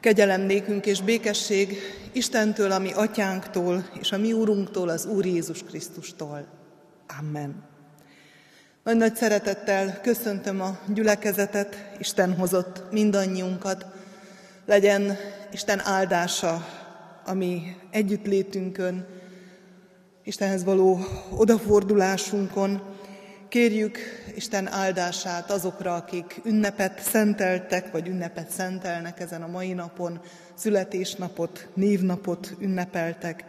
Kegyelem nékünk és békesség Istentől, a mi atyánktól, és a mi úrunktól, az Úr Jézus Krisztustól. Amen. Nagy nagy szeretettel köszöntöm a gyülekezetet, Isten hozott mindannyiunkat. Legyen Isten áldása a mi együttlétünkön, Istenhez való odafordulásunkon. Kérjük Isten áldását azokra, akik ünnepet szenteltek, vagy ünnepet szentelnek ezen a mai napon, születésnapot, névnapot ünnepeltek,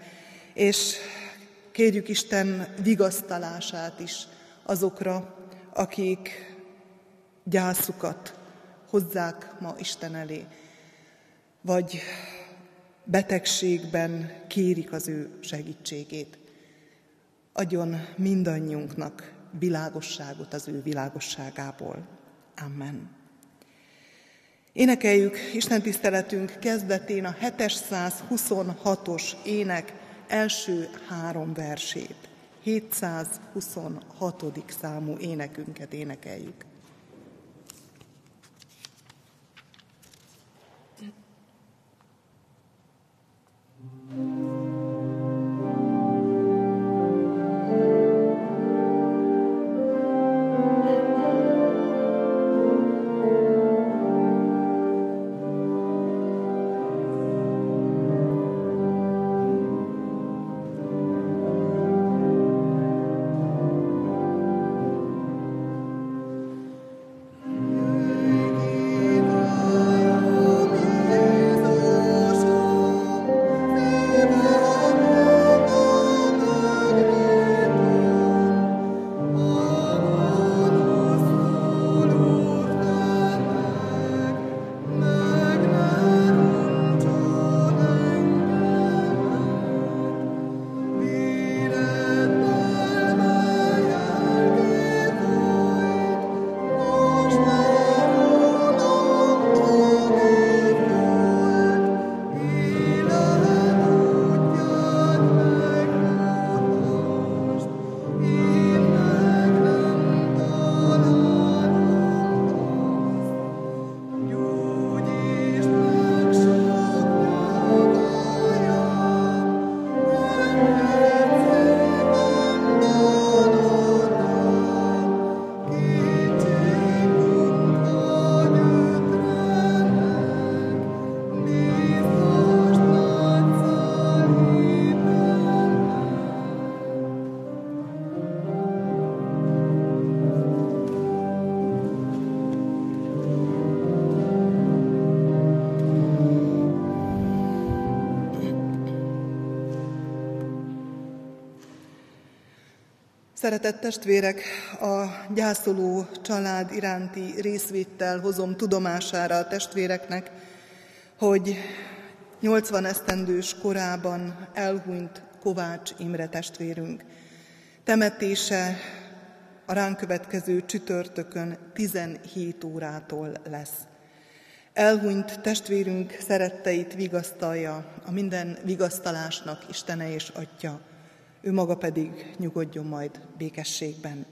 és kérjük Isten vigasztalását is azokra, akik gyászukat hozzák ma Isten elé, vagy betegségben kérik az ő segítségét. Adjon mindannyiunknak világosságot az ő világosságából. Amen. Énekeljük Isten tiszteletünk kezdetén a 726-os ének első három versét. 726. számú énekünket énekeljük. Szeretett testvérek, a gyászoló család iránti részvéttel hozom tudomására a testvéreknek, hogy 80 esztendős korában elhunyt Kovács Imre testvérünk. Temetése a ránk következő csütörtökön 17 órától lesz. Elhunyt testvérünk szeretteit vigasztalja, a minden vigasztalásnak Istene és Atya, ő maga pedig nyugodjon majd békességben.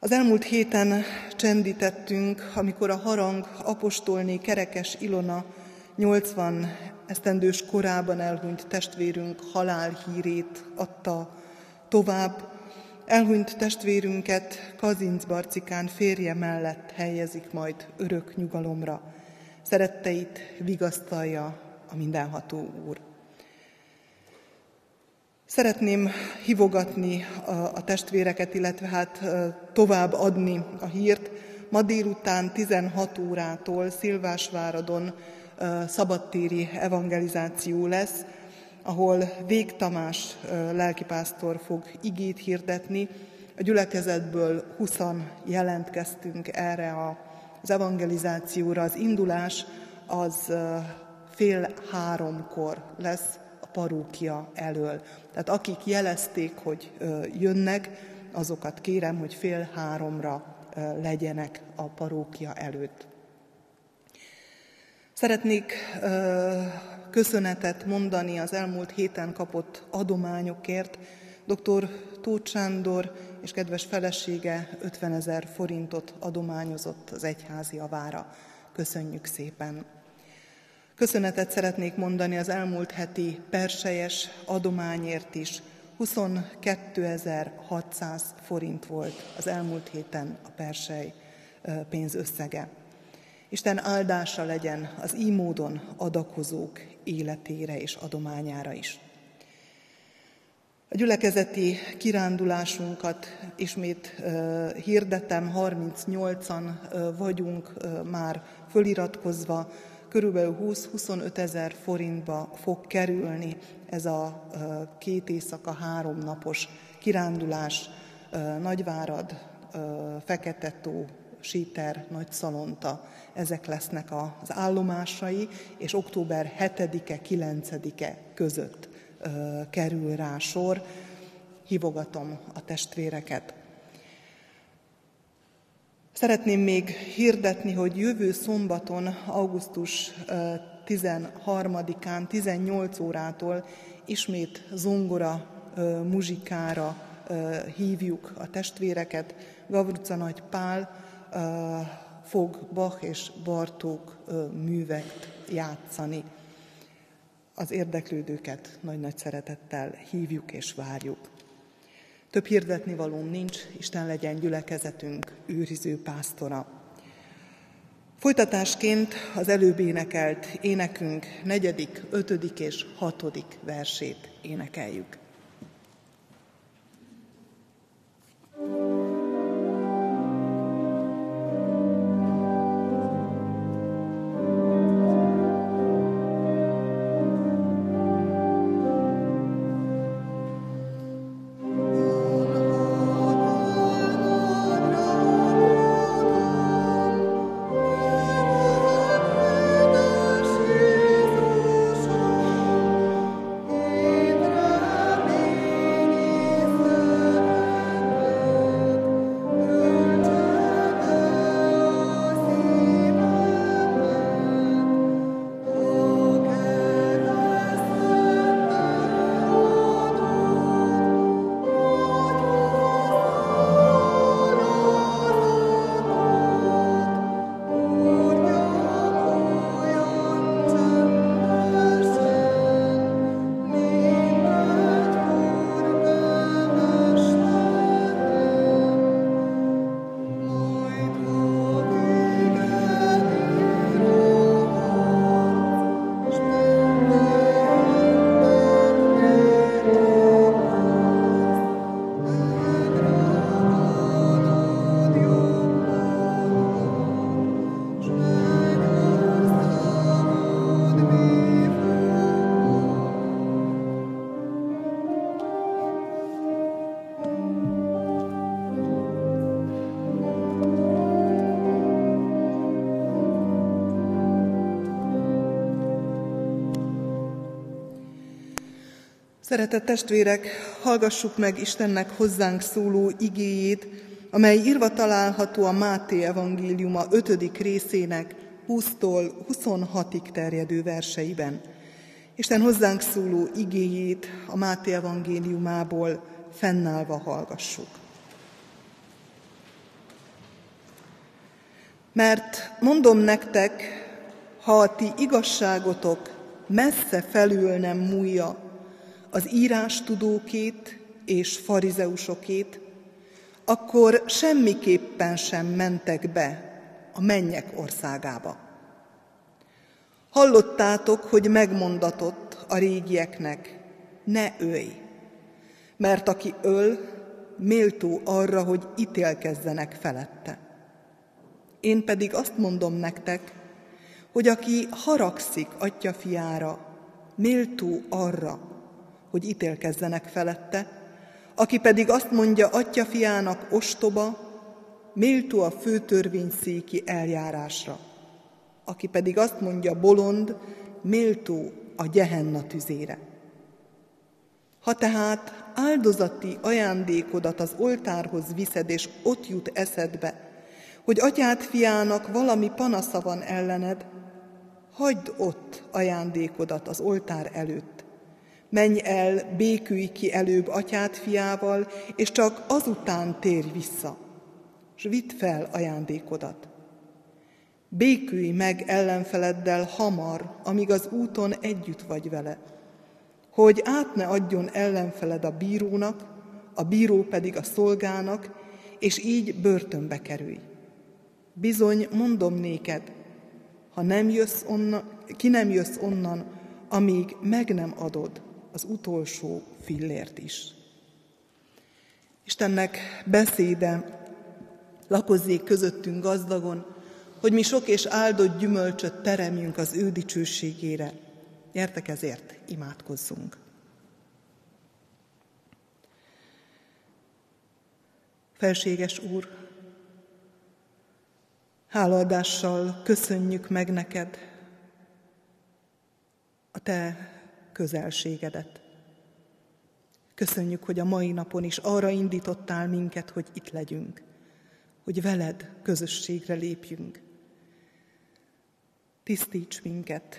Az elmúlt héten csendítettünk, amikor a harang apostolné Kerekes Ilona 80 esztendős korában elhunyt testvérünk halálhírét adta tovább. Elhunyt testvérünket Kazinc Barcikán férje mellett helyezik majd örök nyugalomra. Szeretteit vigasztalja a mindenható Úr. Szeretném hivogatni a, testvéreket, illetve hát tovább adni a hírt. Ma délután 16 órától Szilvásváradon szabadtéri evangelizáció lesz, ahol Vég Tamás lelkipásztor fog igét hirdetni. A gyülekezetből 20 jelentkeztünk erre az evangelizációra. Az indulás az fél háromkor lesz parókia elől. Tehát akik jelezték, hogy jönnek, azokat kérem, hogy fél háromra legyenek a parókia előtt. Szeretnék köszönetet mondani az elmúlt héten kapott adományokért. Dr. Tóth Sándor és kedves felesége 50 ezer forintot adományozott az egyházi avára. Köszönjük szépen! Köszönetet szeretnék mondani az elmúlt heti persejes adományért is. 22.600 forint volt az elmúlt héten a persely pénzösszege. Isten áldása legyen az így módon adakozók életére és adományára is. A gyülekezeti kirándulásunkat ismét hirdetem, 38-an uh, vagyunk már föliratkozva, körülbelül 20-25 ezer forintba fog kerülni ez a két éjszaka, három napos kirándulás Nagyvárad, Fekete-tó, Síter, Nagyszalonta, ezek lesznek az állomásai, és október 7-e, 9-e között kerül rá sor. Hívogatom a testvéreket. Szeretném még hirdetni, hogy jövő szombaton, augusztus 13-án, 18 órától ismét zongora muzsikára hívjuk a testvéreket. Gavruca Nagy Pál fog Bach és Bartók műveket játszani. Az érdeklődőket nagy-nagy szeretettel hívjuk és várjuk. Több hirdetni valóm nincs, Isten legyen gyülekezetünk őriző pásztora. Folytatásként az előbb énekelt énekünk negyedik, ötödik és hatodik versét énekeljük. Szeretett testvérek, hallgassuk meg Istennek hozzánk szóló igéjét, amely írva található a Máté evangéliuma 5. részének 20-tól 26-ig terjedő verseiben. Isten hozzánk szóló igéjét a Máté evangéliumából fennállva hallgassuk. Mert mondom nektek, ha a ti igazságotok messze felül nem múlja, az írás tudókét és farizeusokét, akkor semmiképpen sem mentek be a mennyek országába. Hallottátok, hogy megmondatott a régieknek, ne ölj, mert aki öl, méltó arra, hogy ítélkezzenek felette. Én pedig azt mondom nektek, hogy aki haragszik atya fiára, méltó arra, hogy ítélkezzenek felette, aki pedig azt mondja atya fiának ostoba, méltó a főtörvényszéki eljárásra, aki pedig azt mondja bolond, méltó a gyehenna tüzére. Ha tehát áldozati ajándékodat az oltárhoz viszed, és ott jut eszedbe, hogy atyád fiának valami panasza van ellened, hagyd ott ajándékodat az oltár előtt, Menj el, békülj ki előbb atyád fiával, és csak azután térj vissza, és vidd fel ajándékodat. Békülj meg ellenfeleddel hamar, amíg az úton együtt vagy vele, hogy át ne adjon ellenfeled a bírónak, a bíró pedig a szolgának, és így börtönbe kerülj. Bizony, mondom néked, ha nem jössz onnan, ki nem jössz onnan, amíg meg nem adod az utolsó fillért is. Istennek beszéde lakozzék közöttünk gazdagon, hogy mi sok és áldott gyümölcsöt teremjünk az ő dicsőségére. Gyertek ezért, imádkozzunk! Felséges Úr, hálaadással köszönjük meg neked a Te közelségedet. Köszönjük, hogy a mai napon is arra indítottál minket, hogy itt legyünk, hogy veled közösségre lépjünk. Tisztíts minket,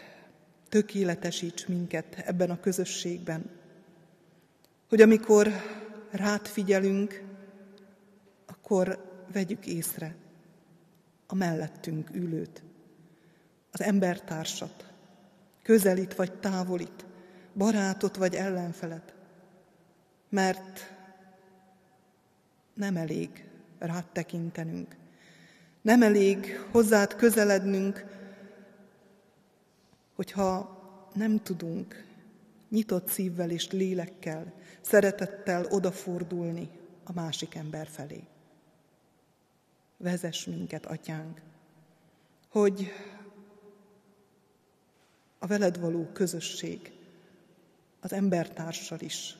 tökéletesíts minket ebben a közösségben, hogy amikor rád figyelünk, akkor vegyük észre a mellettünk ülőt, az embertársat, közelít vagy távolít, barátot vagy ellenfelet, mert nem elég rád tekintenünk, nem elég hozzád közelednünk, hogyha nem tudunk nyitott szívvel és lélekkel, szeretettel odafordulni a másik ember felé. Vezess minket, atyánk, hogy a veled való közösség az embertársal is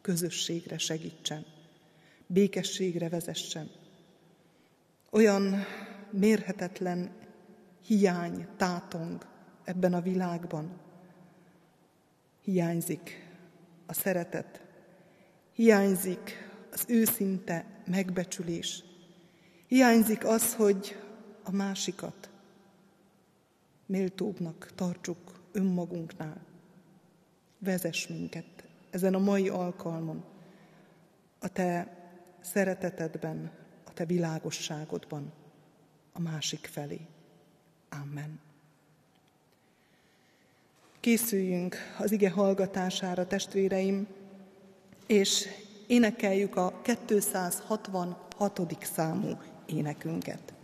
közösségre segítsen, békességre vezessen. Olyan mérhetetlen hiány tátong ebben a világban. Hiányzik a szeretet, hiányzik az őszinte megbecsülés, hiányzik az, hogy a másikat méltóbbnak tartsuk önmagunknál. Vezess minket ezen a mai alkalmon a Te szeretetedben, a Te világosságodban a másik felé. Amen. Készüljünk az ige hallgatására, testvéreim, és énekeljük a 266. számú énekünket.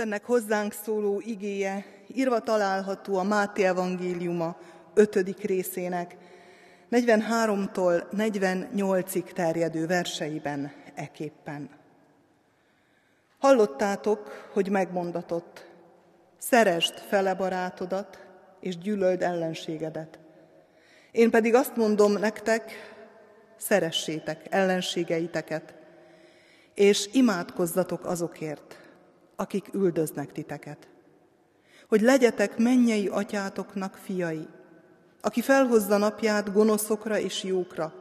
Istennek hozzánk szóló igéje írva található a Máté evangéliuma 5. részének 43-tól 48-ig terjedő verseiben eképpen. Hallottátok, hogy megmondatott, szeresd fele barátodat, és gyűlöld ellenségedet. Én pedig azt mondom nektek, szeressétek ellenségeiteket, és imádkozzatok azokért, akik üldöznek titeket. Hogy legyetek mennyei atyátoknak fiai, aki felhozza napját gonoszokra és jókra,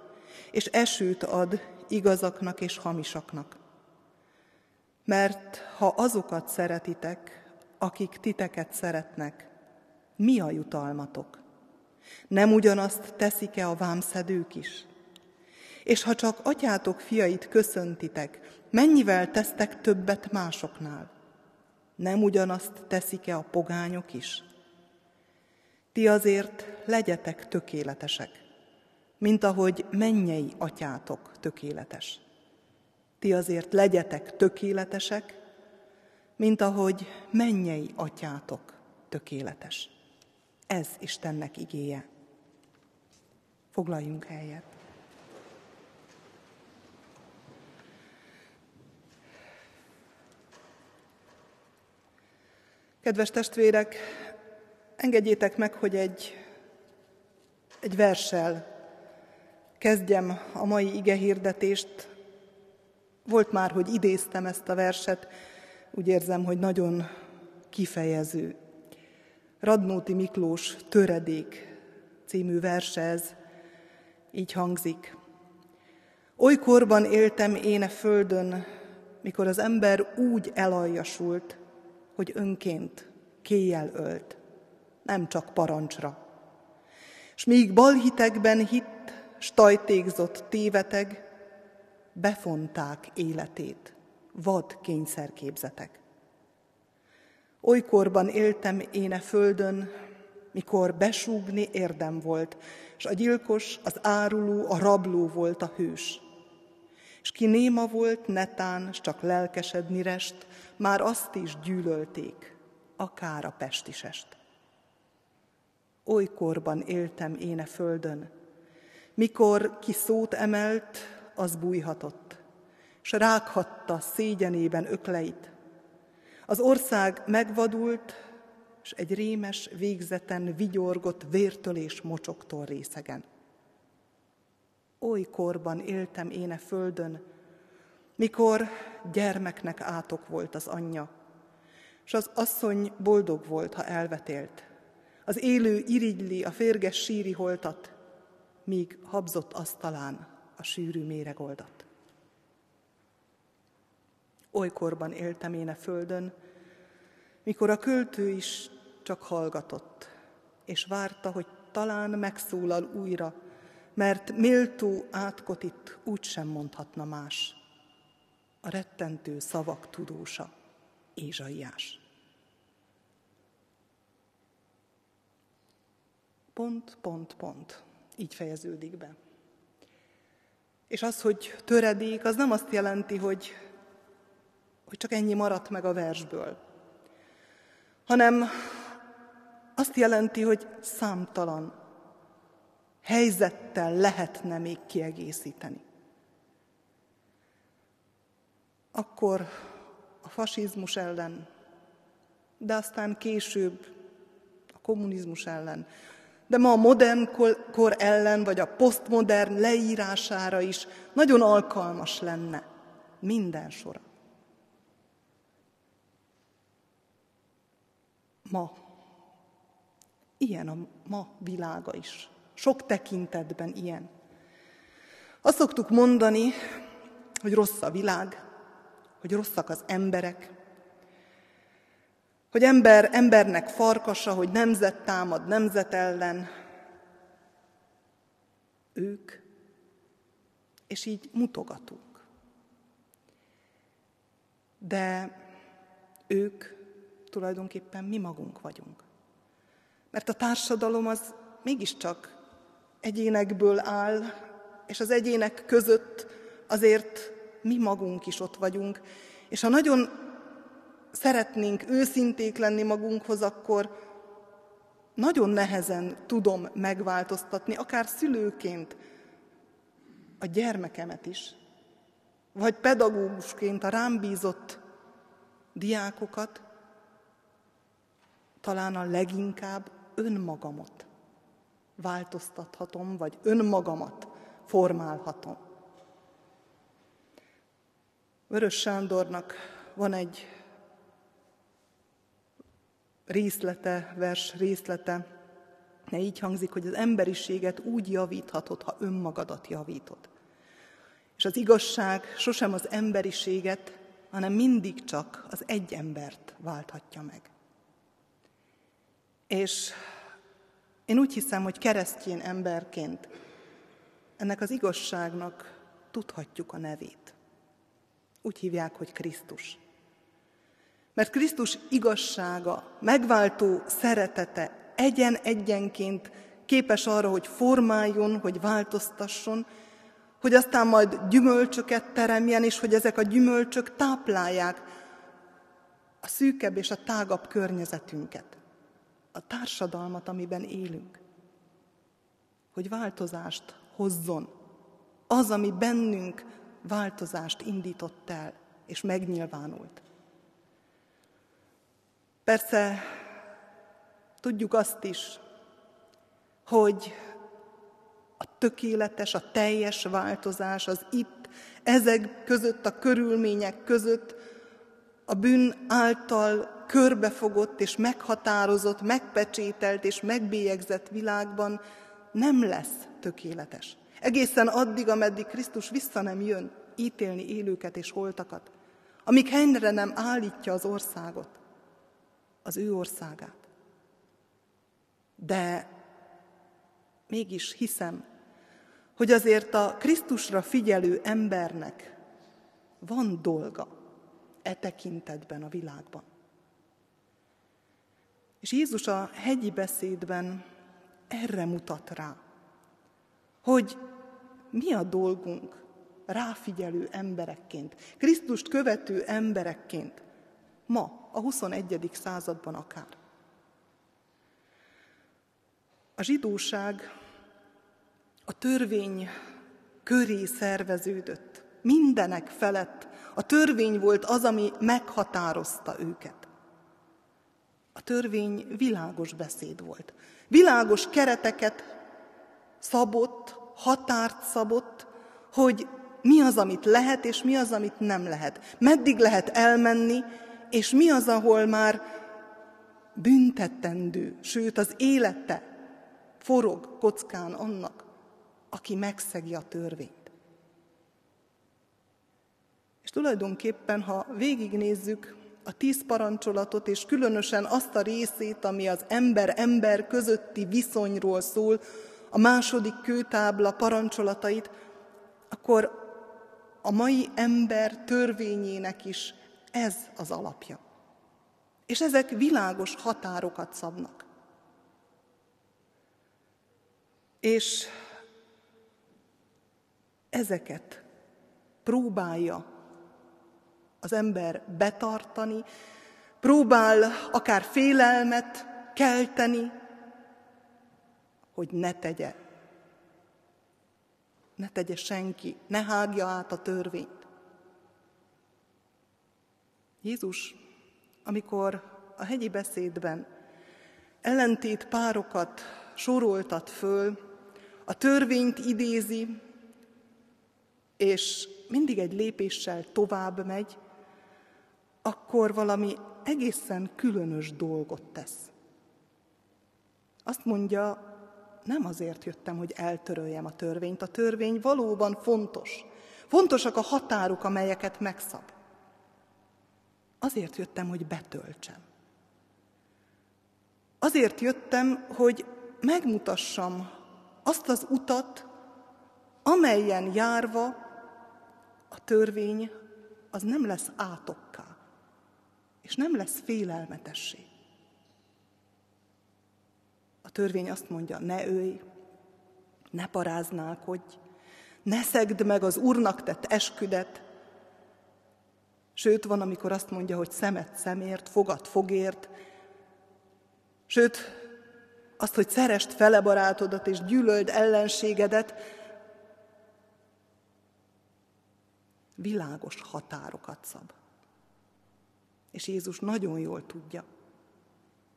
és esőt ad igazaknak és hamisaknak. Mert ha azokat szeretitek, akik titeket szeretnek, mi a jutalmatok? Nem ugyanazt teszik-e a vámszedők is? És ha csak atyátok fiait köszöntitek, mennyivel tesztek többet másoknál? Nem ugyanazt teszik-e a pogányok is? Ti azért legyetek tökéletesek, mint ahogy mennyei atyátok tökéletes. Ti azért legyetek tökéletesek, mint ahogy mennyei atyátok tökéletes. Ez Istennek igéje. Foglaljunk helyet. Kedves testvérek, engedjétek meg, hogy egy, egy verssel kezdjem a mai ige hirdetést. Volt már, hogy idéztem ezt a verset, úgy érzem, hogy nagyon kifejező. Radnóti Miklós Töredék című verse ez, így hangzik. Olykorban éltem én a földön, mikor az ember úgy elaljasult, hogy önként kéjjel ölt, nem csak parancsra. És míg balhitekben hitt, stajtékzott téveteg, befonták életét, vad kényszerképzetek. Olykorban éltem én e földön, mikor besúgni érdem volt, és a gyilkos, az áruló, a rabló volt a hős. És ki néma volt, netán, s csak lelkesedni rest, már azt is gyűlölték, akár a pestisest. Olykorban éltem én e földön, mikor ki szót emelt, az bújhatott, s rághatta szégyenében ökleit. Az ország megvadult, és egy rémes végzeten vigyorgott vértől és mocsoktól részegen. Oly korban éltem én a földön, mikor gyermeknek átok volt az anyja, és az asszony boldog volt, ha elvetélt. Az élő irigyli a férges síri holtat, míg habzott asztalán a sűrű méregoldat. Olykorban éltem én a földön, mikor a költő is csak hallgatott, és várta, hogy talán megszólal újra, mert méltó átkotit úgy sem mondhatna más. A rettentő szavak tudósa, Ézsaiás. Pont, pont, pont. Így fejeződik be. És az, hogy töredék, az nem azt jelenti, hogy, hogy csak ennyi maradt meg a versből, hanem azt jelenti, hogy számtalan helyzettel lehetne még kiegészíteni. Akkor a fasizmus ellen, de aztán később a kommunizmus ellen, de ma a modern kor ellen, vagy a posztmodern leírására is nagyon alkalmas lenne minden sora. Ma. Ilyen a ma világa is. Sok tekintetben ilyen. Azt szoktuk mondani, hogy rossz a világ, hogy rosszak az emberek, hogy ember embernek farkasa, hogy nemzet támad nemzet ellen, ők, és így mutogatunk. De ők tulajdonképpen mi magunk vagyunk. Mert a társadalom az mégiscsak egyénekből áll, és az egyének között azért mi magunk is ott vagyunk. És ha nagyon szeretnénk őszinték lenni magunkhoz, akkor nagyon nehezen tudom megváltoztatni, akár szülőként a gyermekemet is, vagy pedagógusként a rám bízott diákokat, talán a leginkább önmagamot változtathatom, vagy önmagamat formálhatom. Vörös Sándornak van egy részlete, vers részlete, ne így hangzik, hogy az emberiséget úgy javíthatod, ha önmagadat javítod. És az igazság sosem az emberiséget, hanem mindig csak az egy embert válthatja meg. És én úgy hiszem, hogy keresztjén emberként ennek az igazságnak tudhatjuk a nevét. Úgy hívják, hogy Krisztus. Mert Krisztus igazsága, megváltó szeretete egyen-egyenként képes arra, hogy formáljon, hogy változtasson, hogy aztán majd gyümölcsöket teremjen, és hogy ezek a gyümölcsök táplálják a szűkebb és a tágabb környezetünket, a társadalmat, amiben élünk. Hogy változást hozzon. Az, ami bennünk változást indított el, és megnyilvánult. Persze tudjuk azt is, hogy a tökéletes, a teljes változás az itt, ezek között, a körülmények között, a bűn által körbefogott és meghatározott, megpecsételt és megbélyegzett világban nem lesz tökéletes. Egészen addig, ameddig Krisztus vissza nem jön ítélni élőket és holtakat, amíg helyre nem állítja az országot, az ő országát. De mégis hiszem, hogy azért a Krisztusra figyelő embernek van dolga e tekintetben a világban. És Jézus a hegyi beszédben erre mutat rá, hogy mi a dolgunk ráfigyelő emberekként, Krisztust követő emberekként, ma, a 21. században akár. A zsidóság a törvény köré szerveződött. Mindenek felett a törvény volt az, ami meghatározta őket. A törvény világos beszéd volt. Világos kereteket szabott, határt szabott, hogy mi az, amit lehet, és mi az, amit nem lehet. Meddig lehet elmenni, és mi az, ahol már büntetendő, sőt az élete forog kockán annak, aki megszegi a törvényt. És tulajdonképpen, ha végignézzük a tíz parancsolatot, és különösen azt a részét, ami az ember-ember közötti viszonyról szól, a második kőtábla parancsolatait, akkor a mai ember törvényének is ez az alapja. És ezek világos határokat szabnak. És ezeket próbálja az ember betartani, próbál akár félelmet kelteni, hogy ne tegye. Ne tegye senki, ne hágja át a törvényt. Jézus, amikor a hegyi beszédben ellentét párokat soroltat föl, a törvényt idézi, és mindig egy lépéssel tovább megy, akkor valami egészen különös dolgot tesz. Azt mondja, nem azért jöttem, hogy eltöröljem a törvényt. A törvény valóban fontos. Fontosak a határok, amelyeket megszab. Azért jöttem, hogy betöltsem. Azért jöttem, hogy megmutassam azt az utat, amelyen járva a törvény az nem lesz átokká, és nem lesz félelmetessé. A törvény azt mondja, ne ölj, ne paráználkodj, ne szegd meg az Úrnak tett esküdet, Sőt, van, amikor azt mondja, hogy szemet szemért, fogad fogért, sőt, azt, hogy szerest fele barátodat és gyűlöld ellenségedet, világos határokat szab. És Jézus nagyon jól tudja,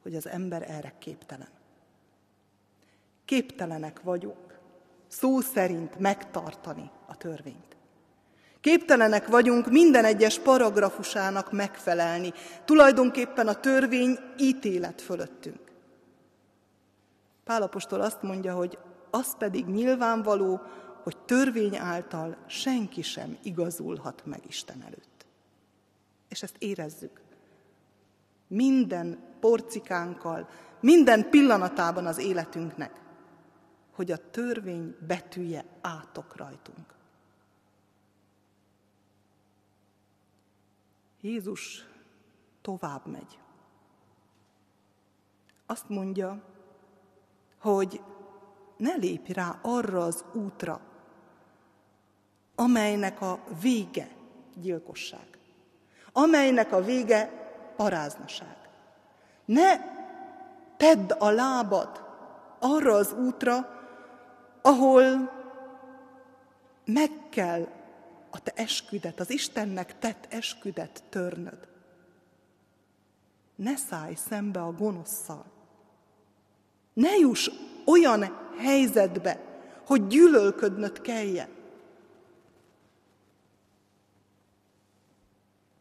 hogy az ember erre képtelen. Képtelenek vagyunk szó szerint megtartani a törvényt. Képtelenek vagyunk minden egyes paragrafusának megfelelni. Tulajdonképpen a törvény ítélet fölöttünk. Pálapostól azt mondja, hogy az pedig nyilvánvaló, hogy törvény által senki sem igazulhat meg Isten előtt. És ezt érezzük. Minden porcikánkkal, minden pillanatában az életünknek. Hogy a törvény betűje átok rajtunk. Jézus tovább megy. Azt mondja, hogy ne lépj rá arra az útra, amelynek a vége gyilkosság, amelynek a vége paráznaság. Ne tedd a lábad arra az útra, ahol meg kell a te esküdet, az Istennek tett esküdet törnöd. Ne szállj szembe a gonoszszal. Ne juss olyan helyzetbe, hogy gyűlölködnöd kelljen.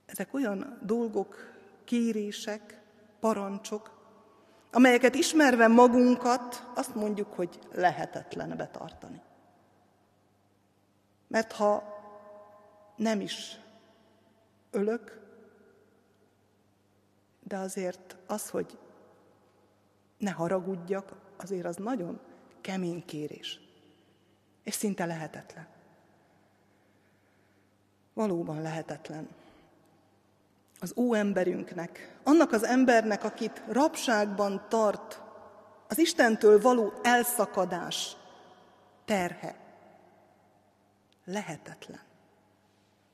Ezek olyan dolgok, kérések, parancsok, amelyeket ismerve magunkat, azt mondjuk, hogy lehetetlen betartani. Mert ha nem is ölök, de azért az, hogy ne haragudjak, azért az nagyon kemény kérés. És szinte lehetetlen. Valóban lehetetlen. Az óemberünknek, annak az embernek, akit rabságban tart, az Istentől való elszakadás terhe. Lehetetlen.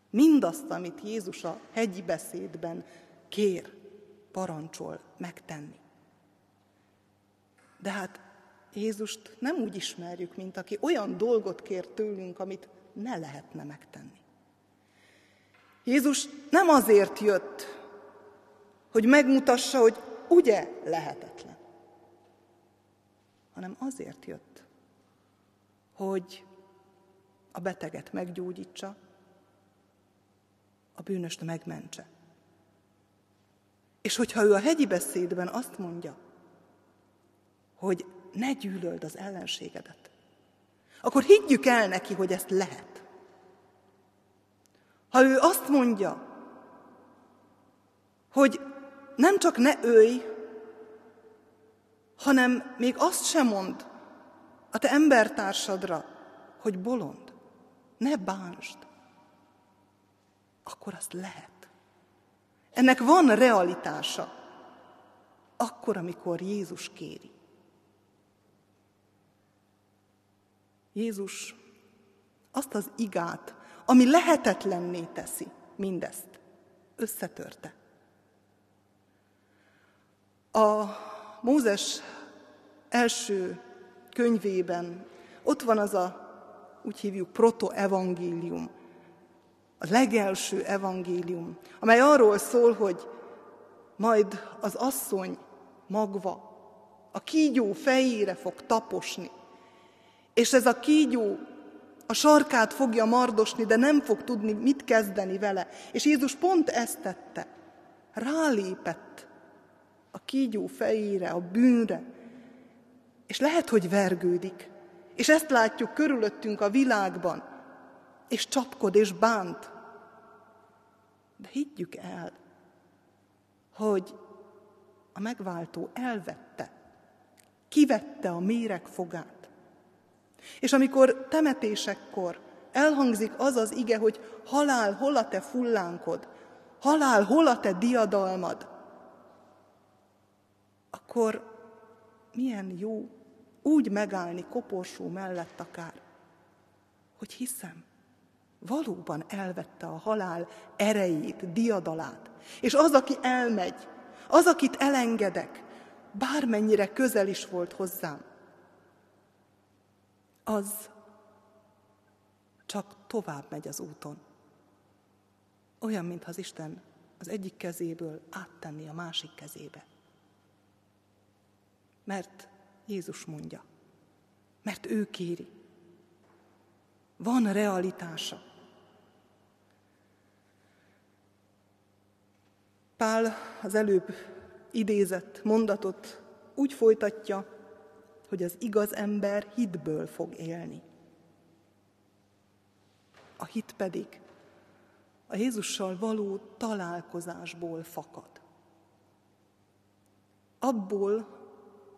Mindazt, amit Jézus a hegyi beszédben kér, parancsol megtenni. De hát Jézust nem úgy ismerjük, mint aki olyan dolgot kér tőlünk, amit ne lehetne megtenni. Jézus nem azért jött, hogy megmutassa, hogy ugye lehetetlen, hanem azért jött, hogy a beteget meggyógyítsa, a bűnöst megmentse. És hogyha ő a hegyi beszédben azt mondja, hogy ne gyűlöld az ellenségedet, akkor higgyük el neki, hogy ezt lehet. Ha ő azt mondja, hogy nem csak ne ölj, hanem még azt sem mond a te embertársadra, hogy bolond, ne bánsd, akkor azt lehet. Ennek van realitása, akkor, amikor Jézus kéri. Jézus azt az igát, ami lehetetlenné teszi mindezt, összetörte. A Mózes első könyvében ott van az a, úgy hívjuk, protoevangélium, a legelső evangélium, amely arról szól, hogy majd az asszony magva a kígyó fejére fog taposni, és ez a kígyó a sarkát fogja mardosni, de nem fog tudni mit kezdeni vele. És Jézus pont ezt tette. Rálépett a kígyó fejére, a bűnre, és lehet, hogy vergődik. És ezt látjuk körülöttünk a világban, és csapkod és bánt. De higgyük el, hogy a megváltó elvette, kivette a méreg fogát. És amikor temetésekkor elhangzik az az ige, hogy halál, hol a te fullánkod, halál, hol a te diadalmad, akkor milyen jó úgy megállni koporsó mellett akár, hogy hiszem, valóban elvette a halál erejét, diadalát. És az, aki elmegy, az, akit elengedek, bármennyire közel is volt hozzám, az csak tovább megy az úton. Olyan, mintha az Isten az egyik kezéből áttenni a másik kezébe. Mert Jézus mondja, mert ő kéri. Van realitása. Pál az előbb idézett mondatot úgy folytatja, hogy az igaz ember hitből fog élni. A hit pedig a Jézussal való találkozásból fakad. Abból,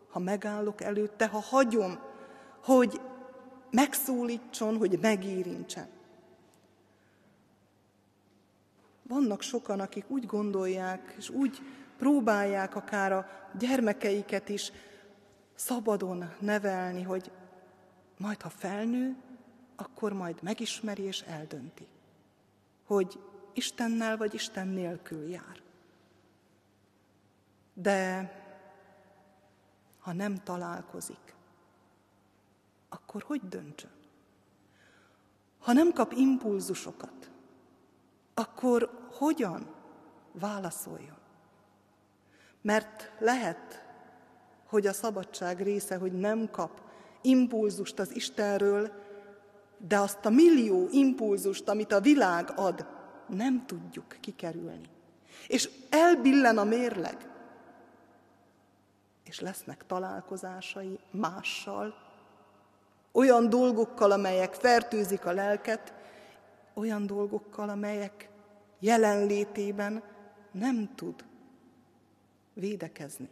ha megállok előtte, ha hagyom, hogy megszólítson, hogy megérintsen. Vannak sokan, akik úgy gondolják, és úgy próbálják akár a gyermekeiket is szabadon nevelni, hogy majd ha felnő, akkor majd megismeri és eldönti, hogy Istennel vagy Isten nélkül jár. De ha nem találkozik, akkor hogy döntsön? Ha nem kap impulzusokat, akkor hogyan válaszoljon? Mert lehet, hogy a szabadság része, hogy nem kap impulzust az Istenről, de azt a millió impulzust, amit a világ ad, nem tudjuk kikerülni. És elbillen a mérleg, és lesznek találkozásai mással, olyan dolgokkal, amelyek fertőzik a lelket, olyan dolgokkal, amelyek jelenlétében nem tud védekezni.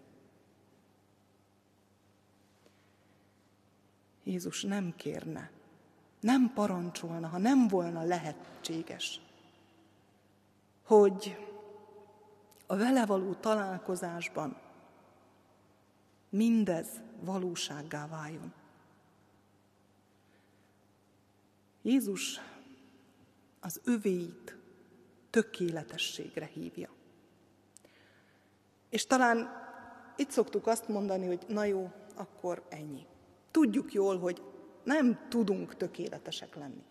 Jézus nem kérne, nem parancsolna, ha nem volna lehetséges, hogy a vele való találkozásban mindez valósággá váljon. Jézus az övéit tökéletességre hívja. És talán itt szoktuk azt mondani, hogy na jó, akkor ennyi. Tudjuk jól, hogy nem tudunk tökéletesek lenni.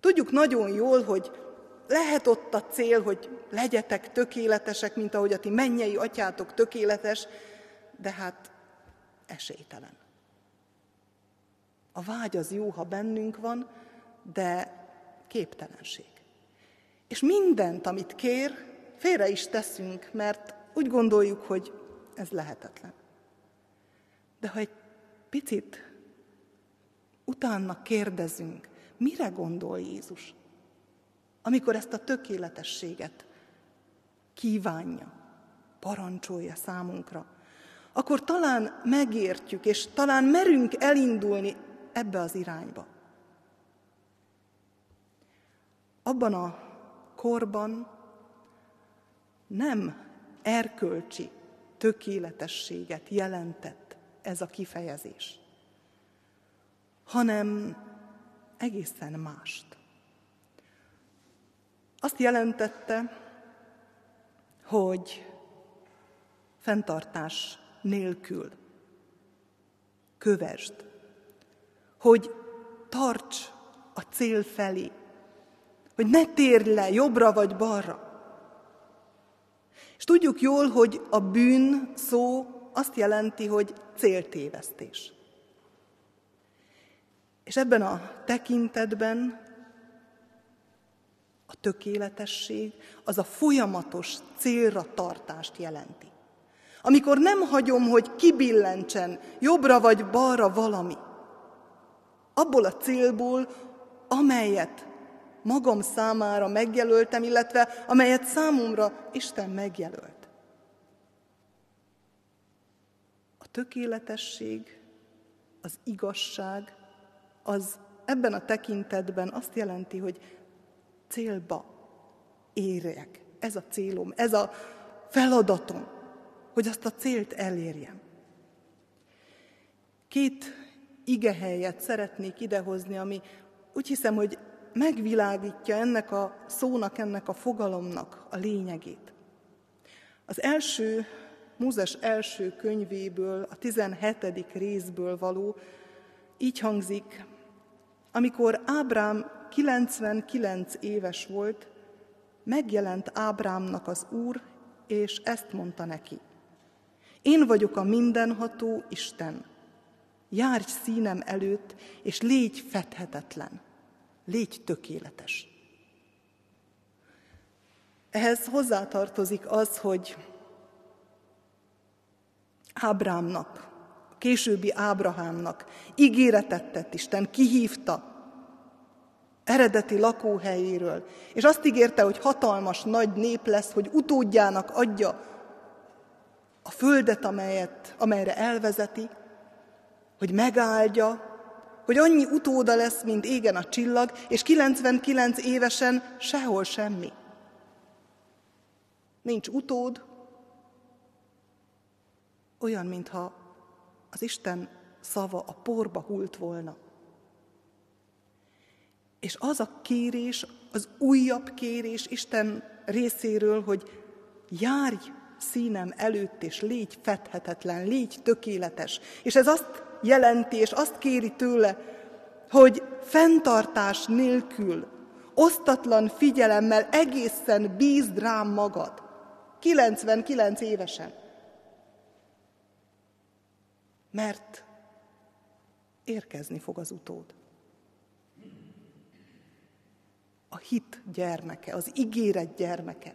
Tudjuk nagyon jól, hogy lehet ott a cél, hogy legyetek tökéletesek, mint ahogy a ti mennyei atyátok tökéletes, de hát esélytelen. A vágy az jó, ha bennünk van, de képtelenség. És mindent, amit kér, félre is teszünk, mert úgy gondoljuk, hogy ez lehetetlen. De ha egy picit utána kérdezünk, mire gondol Jézus, amikor ezt a tökéletességet kívánja, parancsolja számunkra, akkor talán megértjük, és talán merünk elindulni ebbe az irányba. Abban a korban nem erkölcsi tökéletességet jelentett ez a kifejezés, hanem egészen mást. Azt jelentette, hogy fenntartás nélkül kövesd, hogy tarts a cél felé, hogy ne térj le jobbra vagy balra. És tudjuk jól, hogy a bűn szó azt jelenti, hogy céltévesztés. És ebben a tekintetben a tökéletesség az a folyamatos célra tartást jelenti. Amikor nem hagyom, hogy kibillentsen jobbra vagy balra valami, abból a célból, amelyet magam számára megjelöltem, illetve amelyet számomra Isten megjelölt. Tökéletesség, az igazság, az ebben a tekintetben azt jelenti, hogy célba érjek. Ez a célom, ez a feladatom, hogy azt a célt elérjem. Két igehelyet szeretnék idehozni, ami úgy hiszem, hogy megvilágítja ennek a szónak, ennek a fogalomnak a lényegét. Az első, Mózes első könyvéből, a 17. részből való, így hangzik, amikor Ábrám 99 éves volt, megjelent Ábrámnak az Úr, és ezt mondta neki. Én vagyok a mindenható Isten. Járj színem előtt, és légy fethetetlen. Légy tökéletes. Ehhez hozzátartozik az, hogy Ábrámnak, későbbi Ábrahámnak ígéretet tett Isten, kihívta eredeti lakóhelyéről, és azt ígérte, hogy hatalmas nagy nép lesz, hogy utódjának adja a földet, amelyet, amelyre elvezeti, hogy megáldja, hogy annyi utóda lesz, mint égen a csillag, és 99 évesen sehol semmi. Nincs utód, olyan, mintha az Isten szava a porba hult volna. És az a kérés, az újabb kérés Isten részéről, hogy járj színem előtt, és légy fedhetetlen, légy tökéletes. És ez azt jelenti, és azt kéri tőle, hogy fenntartás nélkül, osztatlan figyelemmel egészen bízd rám magad. 99 évesen. Mert érkezni fog az utód. A hit gyermeke, az ígéret gyermeke.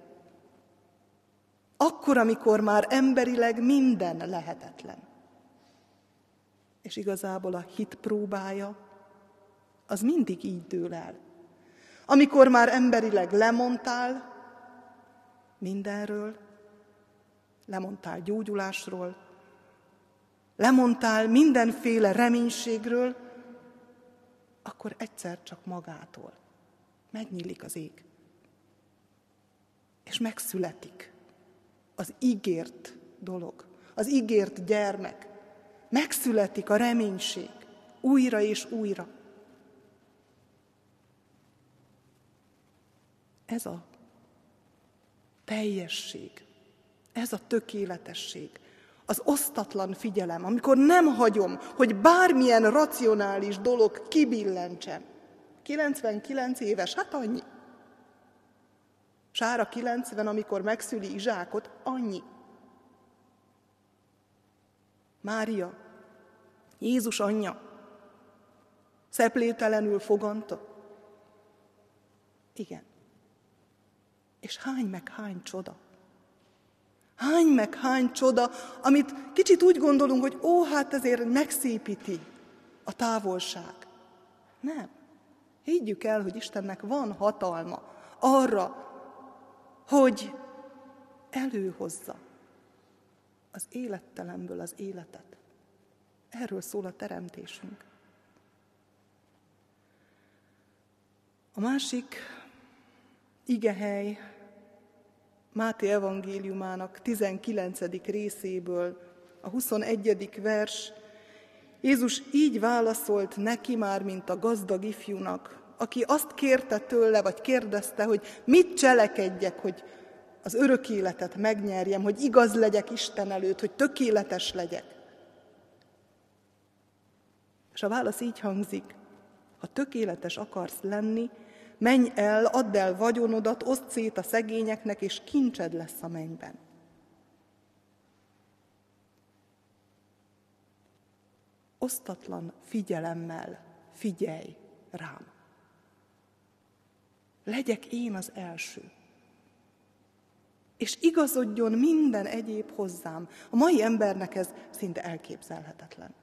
Akkor, amikor már emberileg minden lehetetlen. És igazából a hit próbája, az mindig így dől el. Amikor már emberileg lemondtál mindenről, lemondtál gyógyulásról, lemondtál mindenféle reménységről, akkor egyszer csak magától megnyílik az ég. És megszületik az ígért dolog, az ígért gyermek. Megszületik a reménység újra és újra. Ez a teljesség, ez a tökéletesség, az osztatlan figyelem, amikor nem hagyom, hogy bármilyen racionális dolog kibillentsen. 99 éves, hát annyi. Sára 90, amikor megszüli Izsákot, annyi. Mária, Jézus anyja, szeplételenül foganta. Igen. És hány meg hány csoda. Hány meg hány csoda, amit kicsit úgy gondolunk, hogy ó, hát ezért megszépíti a távolság. Nem. Higgyük el, hogy Istennek van hatalma arra, hogy előhozza az élettelemből az életet. Erről szól a teremtésünk. A másik igehely Máté evangéliumának 19. részéből, a 21. vers, Jézus így válaszolt neki már, mint a gazdag ifjúnak, aki azt kérte tőle, vagy kérdezte, hogy mit cselekedjek, hogy az örök életet megnyerjem, hogy igaz legyek Isten előtt, hogy tökéletes legyek. És a válasz így hangzik, ha tökéletes akarsz lenni, menj el, add el vagyonodat, oszd szét a szegényeknek, és kincsed lesz a mennyben. Osztatlan figyelemmel figyelj rám. Legyek én az első. És igazodjon minden egyéb hozzám. A mai embernek ez szinte elképzelhetetlen.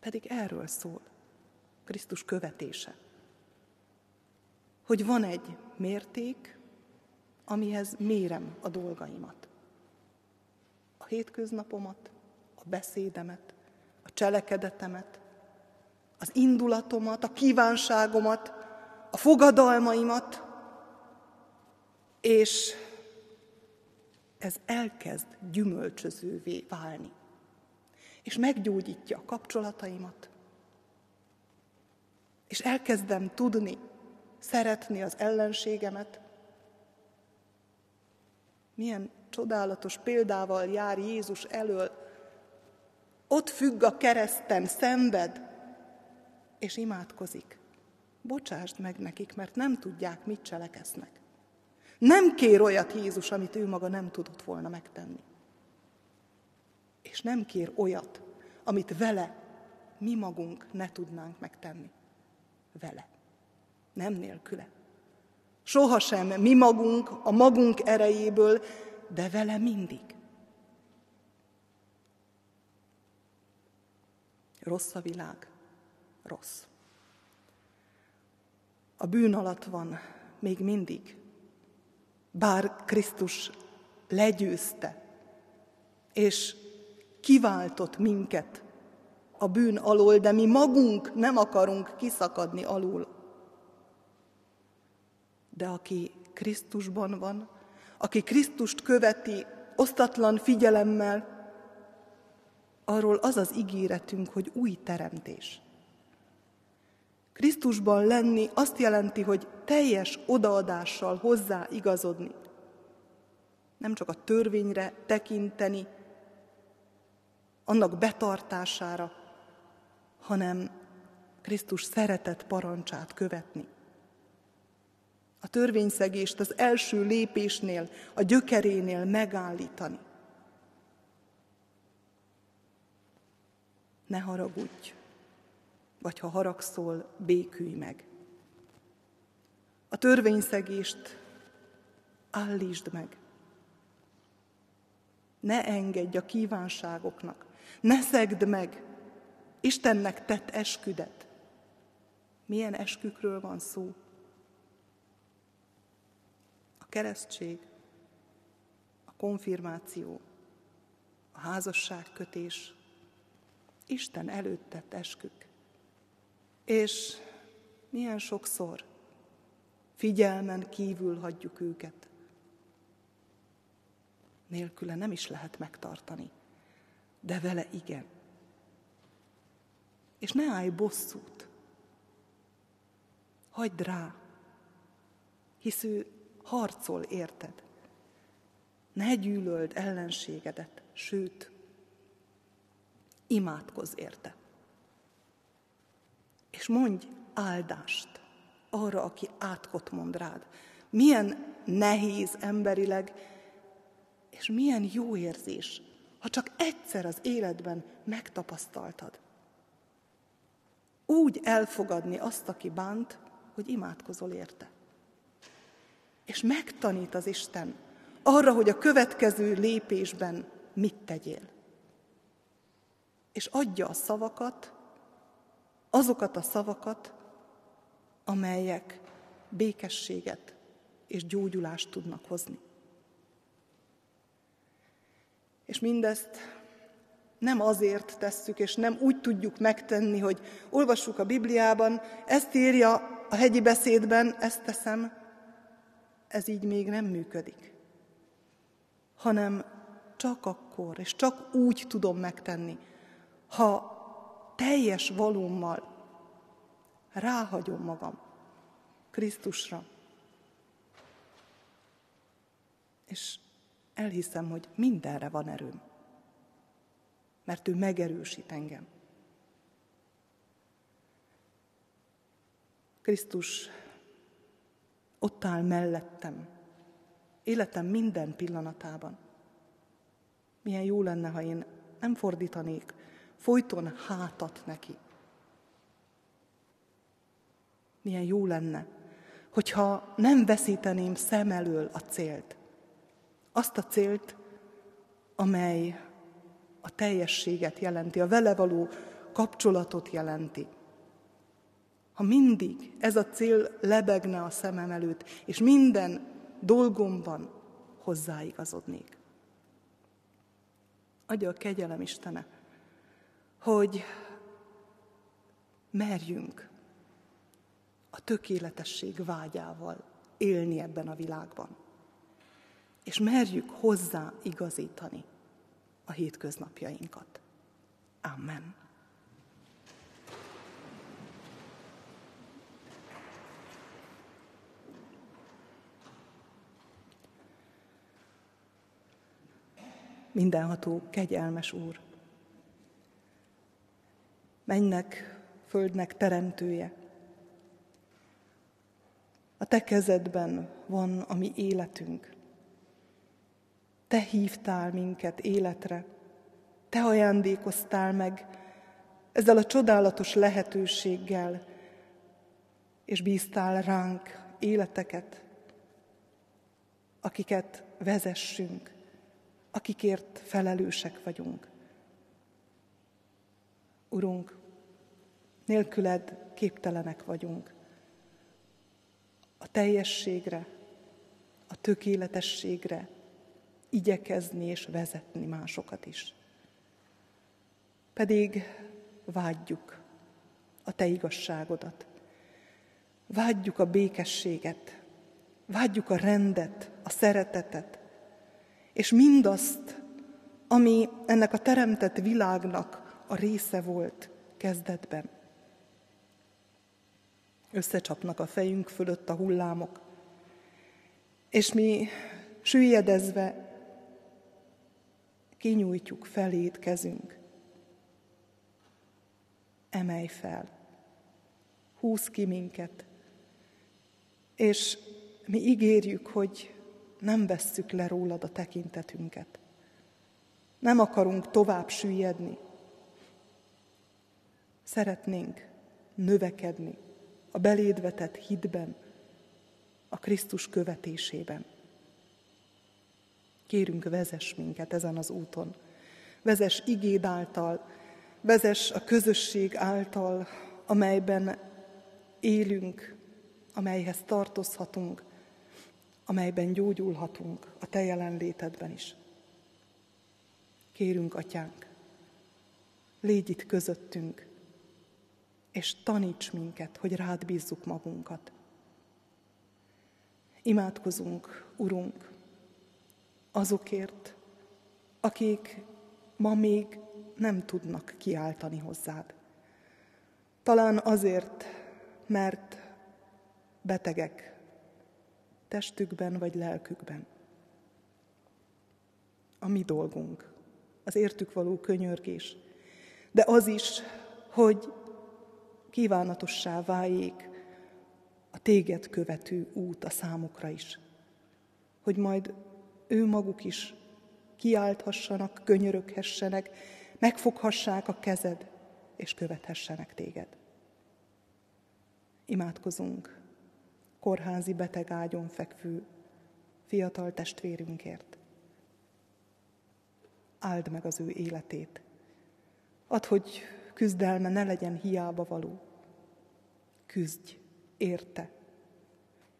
Pedig erről szól Krisztus követése. Hogy van egy mérték, amihez mérem a dolgaimat. A hétköznapomat, a beszédemet, a cselekedetemet, az indulatomat, a kívánságomat, a fogadalmaimat, és ez elkezd gyümölcsözővé válni. És meggyógyítja a kapcsolataimat. És elkezdem tudni, szeretni az ellenségemet. Milyen csodálatos példával jár Jézus elől. Ott függ a kereszten, szenved, és imádkozik. Bocsásd meg nekik, mert nem tudják, mit cselekesznek. Nem kér olyat Jézus, amit ő maga nem tudott volna megtenni. És nem kér olyat, amit vele mi magunk ne tudnánk megtenni. Vele. Nem nélküle. Sohasem mi magunk, a magunk erejéből, de vele mindig. Rossz a világ. Rossz a bűn alatt van még mindig, bár Krisztus legyőzte, és kiváltott minket a bűn alól, de mi magunk nem akarunk kiszakadni alul. De aki Krisztusban van, aki Krisztust követi osztatlan figyelemmel, arról az az ígéretünk, hogy új teremtés. Krisztusban lenni azt jelenti, hogy teljes odaadással hozzá igazodni. Nem csak a törvényre tekinteni, annak betartására, hanem Krisztus szeretett parancsát követni. A törvényszegést az első lépésnél, a gyökerénél megállítani. Ne haragudj, vagy ha haragszol, békülj meg. A törvényszegést állítsd meg. Ne engedj a kívánságoknak, ne szegd meg Istennek tett esküdet. Milyen eskükről van szó? A keresztség, a konfirmáció, a házasságkötés, Isten előtt tett eskük. És milyen sokszor figyelmen kívül hagyjuk őket. Nélküle nem is lehet megtartani, de vele igen. És ne állj bosszút. Hagyd rá, hisz ő harcol érted. Ne gyűlöld ellenségedet, sőt, imádkozz érte. És mondj áldást arra, aki átkot mond rád. Milyen nehéz emberileg, és milyen jó érzés, ha csak egyszer az életben megtapasztaltad. Úgy elfogadni azt, aki bánt, hogy imádkozol érte. És megtanít az Isten arra, hogy a következő lépésben mit tegyél. És adja a szavakat, azokat a szavakat, amelyek békességet és gyógyulást tudnak hozni. És mindezt nem azért tesszük, és nem úgy tudjuk megtenni, hogy olvassuk a Bibliában, ezt írja a hegyi beszédben, ezt teszem, ez így még nem működik. Hanem csak akkor, és csak úgy tudom megtenni, ha teljes valómmal ráhagyom magam Krisztusra, és elhiszem, hogy mindenre van erőm, mert ő megerősít engem. Krisztus ott áll mellettem, életem minden pillanatában. Milyen jó lenne, ha én nem fordítanék folyton hátat neki. Milyen jó lenne, hogyha nem veszíteném szem elől a célt. Azt a célt, amely a teljességet jelenti, a vele való kapcsolatot jelenti. Ha mindig ez a cél lebegne a szemem előtt, és minden dolgomban hozzáigazodnék. Adja a kegyelem Istene, hogy merjünk a tökéletesség vágyával élni ebben a világban. És merjük hozzá igazítani a hétköznapjainkat. Amen. Mindenható, kegyelmes Úr, mennek, földnek teremtője. A te kezedben van a mi életünk. Te hívtál minket életre, te ajándékoztál meg ezzel a csodálatos lehetőséggel, és bíztál ránk életeket, akiket vezessünk, akikért felelősek vagyunk. Urunk, nélküled képtelenek vagyunk. A teljességre, a tökéletességre igyekezni és vezetni másokat is. Pedig vágyjuk a Te igazságodat. Vágyjuk a békességet, vágyjuk a rendet, a szeretetet, és mindazt, ami ennek a teremtett világnak a része volt kezdetben. Összecsapnak a fejünk fölött a hullámok, és mi süllyedezve kinyújtjuk felét kezünk. Emelj fel, húz ki minket, és mi ígérjük, hogy nem vesszük le rólad a tekintetünket. Nem akarunk tovább süllyedni. Szeretnénk növekedni a belédvetett hitben, a Krisztus követésében. Kérünk, vezess minket ezen az úton. Vezess igéd által, vezess a közösség által, amelyben élünk, amelyhez tartozhatunk, amelyben gyógyulhatunk a Te jelenlétedben is. Kérünk, Atyánk, légy itt közöttünk, és taníts minket, hogy rád bízzuk magunkat. Imádkozunk, Urunk, azokért, akik ma még nem tudnak kiáltani hozzád. Talán azért, mert betegek testükben vagy lelkükben. A mi dolgunk, az értük való könyörgés, de az is, hogy kívánatossá váljék a téged követő út a számukra is. Hogy majd ő maguk is kiálthassanak, könyöröghessenek, megfoghassák a kezed, és követhessenek téged. Imádkozunk kórházi betegágyon fekvő fiatal testvérünkért. Áld meg az ő életét. Add, hogy küzdelme ne legyen hiába való. Küzdj érte,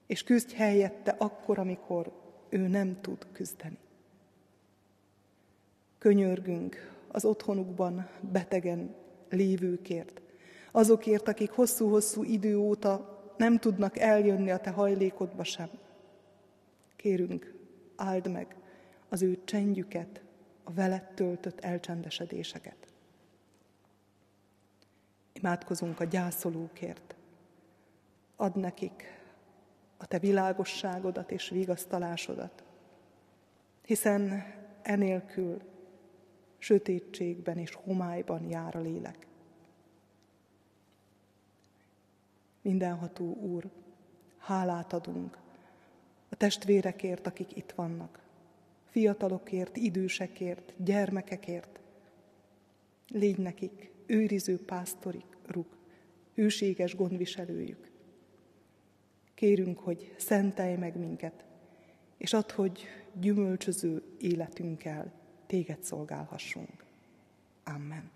és küzdj helyette akkor, amikor ő nem tud küzdeni. Könyörgünk az otthonukban betegen lévőkért, azokért, akik hosszú-hosszú idő óta nem tudnak eljönni a te hajlékodba sem. Kérünk, áld meg az ő csendjüket, a veled töltött elcsendesedéseket. Imádkozunk a gyászolókért. Add nekik a te világosságodat és vigasztalásodat, hiszen enélkül sötétségben és homályban jár a lélek. Mindenható Úr, hálát adunk a testvérekért, akik itt vannak, fiatalokért, idősekért, gyermekekért. Légy nekik őriző pásztoruk, hűséges gondviselőjük. Kérünk, hogy szentelj meg minket, és add, hogy gyümölcsöző életünkkel téged szolgálhassunk. Amen.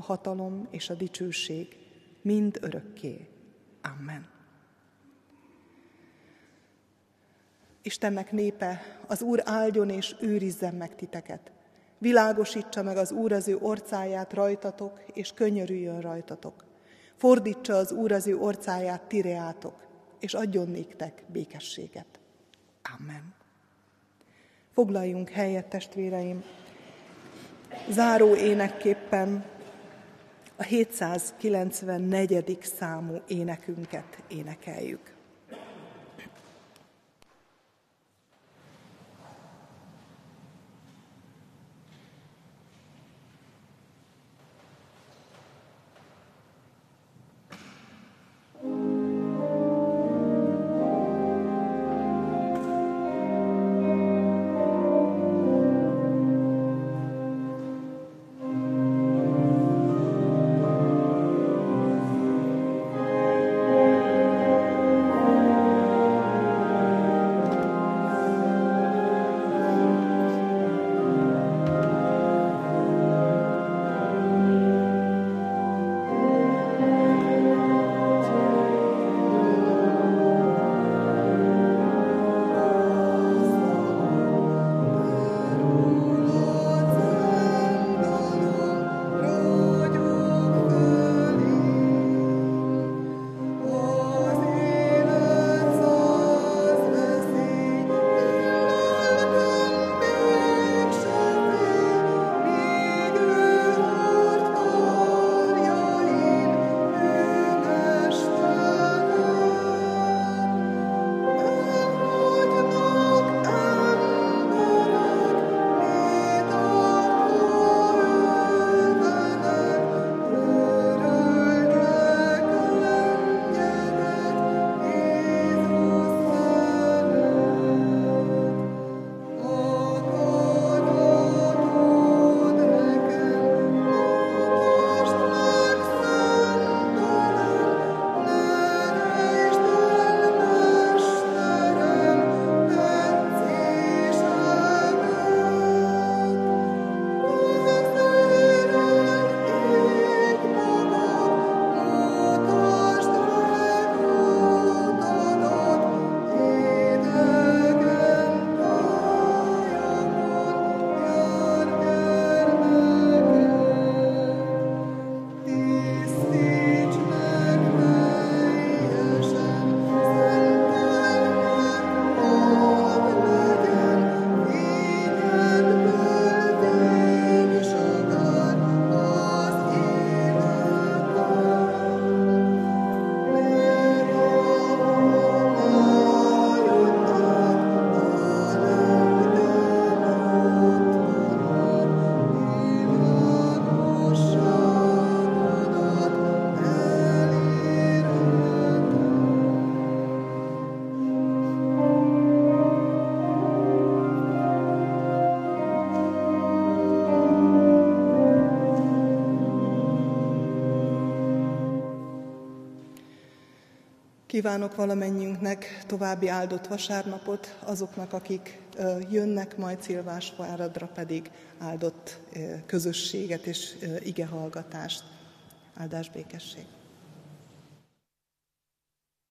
a hatalom és a dicsőség mind örökké. Amen. Istennek népe, az Úr áldjon és őrizzen meg titeket. Világosítsa meg az Úr az ő orcáját rajtatok, és könyörüljön rajtatok. Fordítsa az Úr az ő orcáját tireátok, és adjon néktek békességet. Amen. Foglaljunk helyet, testvéreim. Záró énekképpen a 794. számú énekünket énekeljük. Kívánok valamennyiünknek további áldott vasárnapot, azoknak, akik jönnek majd Szilvásváradra pedig áldott közösséget és igehallgatást. Áldás békesség!